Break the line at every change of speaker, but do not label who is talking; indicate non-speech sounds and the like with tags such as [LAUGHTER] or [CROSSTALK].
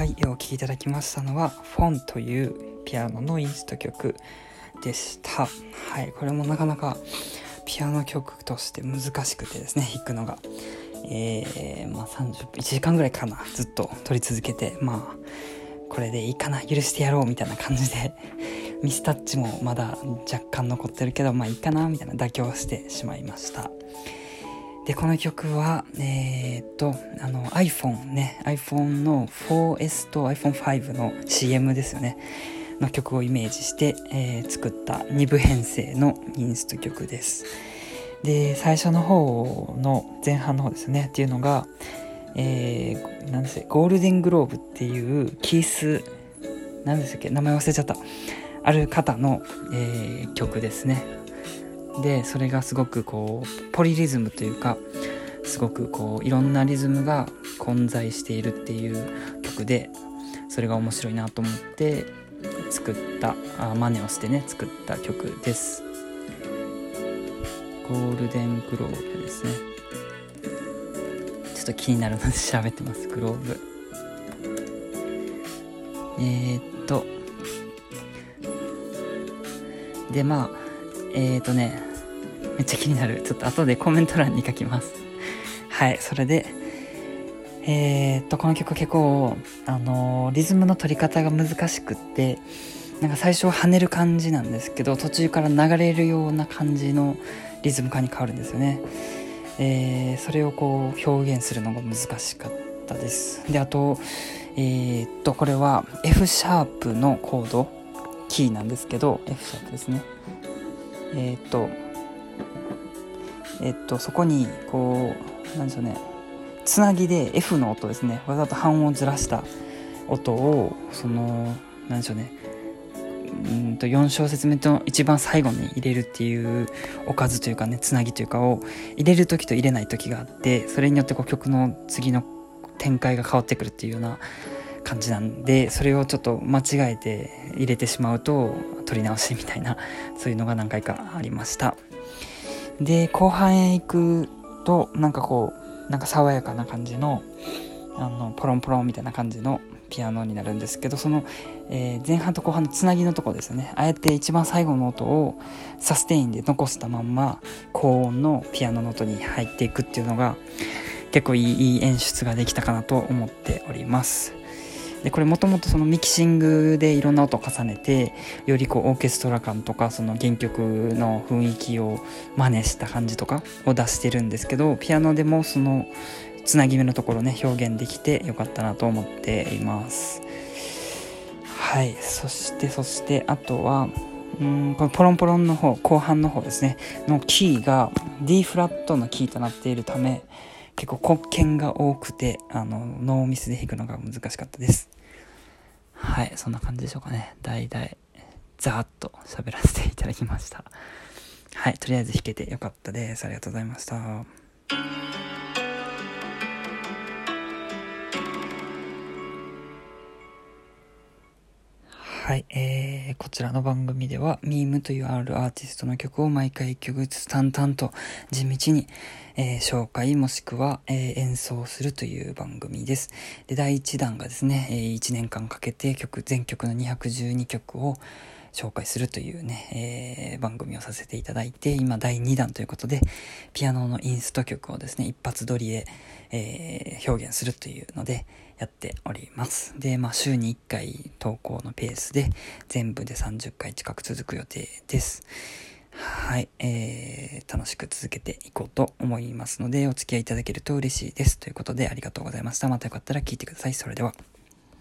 はい、お聴きいただきましたのは、フォンというピアノのインスト曲でした。はい、これもなかなかピアノ曲として難しくてですね、弾くのが。えー、まあ30分、1時間ぐらいかな、ずっと撮り続けて、まあ、これでいいかな、許してやろうみたいな感じで、ミスタッチもまだ若干残ってるけど、まあいいかな、みたいな妥協してしまいました。で、この曲は、えー、っと、あの iPhone ね、iPhone の 4S と iPhone5 の CM ですよね。の曲をイメージして、えー、作った2部編成のインスト曲です。で、最初の方の前半の方ですね、っていうのが、えー、なんですゴールデングローブっていうキース、何でしたっけ名前忘れちゃった。ある方の、えー、曲ですね。でそれがすごくこうポリリズムというかすごくこういろんなリズムが混在しているっていう曲でそれが面白いなと思って作ったあ真似をしてね作った曲です。ゴールデングローブですね。ちょっと気になるので [LAUGHS] 調べてます。グローブ。えー、っとでまあえー、とねめっちゃ気になる。ちょっと後でコメント欄に書きます。はい、それで、えー、っと、この曲結構、あのー、リズムの取り方が難しくって、なんか最初は跳ねる感じなんですけど、途中から流れるような感じのリズム感に変わるんですよね。えー、それをこう表現するのが難しかったです。で、あと、え、っと、これは F シャープのコード、キーなんですけど、F シャープですね。えー、っと、えっと、そこにこうなんでしょうね。つなぎで F の音ですね。わざと半音ずらした音をそのなんでしょうね。うんと4小節目と一番最後に入れるっていうおかずというかねつなぎというかを入れる時と入れない時があってそれによってこう曲の次の展開が変わってくるっていうような感じなんでそれをちょっと間違えて入れてしまうと取り直しみたいなそういうのが何回かありました。で、後半へ行くと、なんかこう、なんか爽やかな感じの、あの、ポロンポロンみたいな感じのピアノになるんですけど、その、えー、前半と後半のつなぎのとこですよね。あえて一番最後の音をサステインで残したまんま、高音のピアノの音に入っていくっていうのが、結構いい演出ができたかなと思っております。でこれもともとそのミキシングでいろんな音を重ねてよりこうオーケストラ感とかその原曲の雰囲気を真似した感じとかを出してるんですけどピアノでもそのつなぎ目のところね表現できてよかったなと思っています。はいそしてそしてあとはうんこのポロンポロンの方後半の方ですね。のキーが D フラットのキーとなっているため結構黒鍵が多くて、あの、ノーミスで弾くのが難しかったです。はい、そんな感じでしょうかね。代々、ざーっと喋らせていただきました。はい、とりあえず弾けてよかったです。ありがとうございました。はい、えー、こちらの番組では、ミームというあるアーティストの曲を毎回1曲ずつ淡々と地道に、えー、紹介もしくは、えー、演奏するという番組です。で、第1弾がですね、えー、1年間かけて曲、全曲の212曲を紹介するというね、えー、番組をさせていただいて、今第2弾ということで、ピアノのインスト曲をですね、一発撮りで、えー、表現するというので、やっております。で、まあ、週に1回投稿のペースで、全部で30回近く続く予定です。はい、えー、楽しく続けていこうと思いますので、お付き合いいただけると嬉しいです。ということで、ありがとうございました。またよかったら聞いてください。それでは。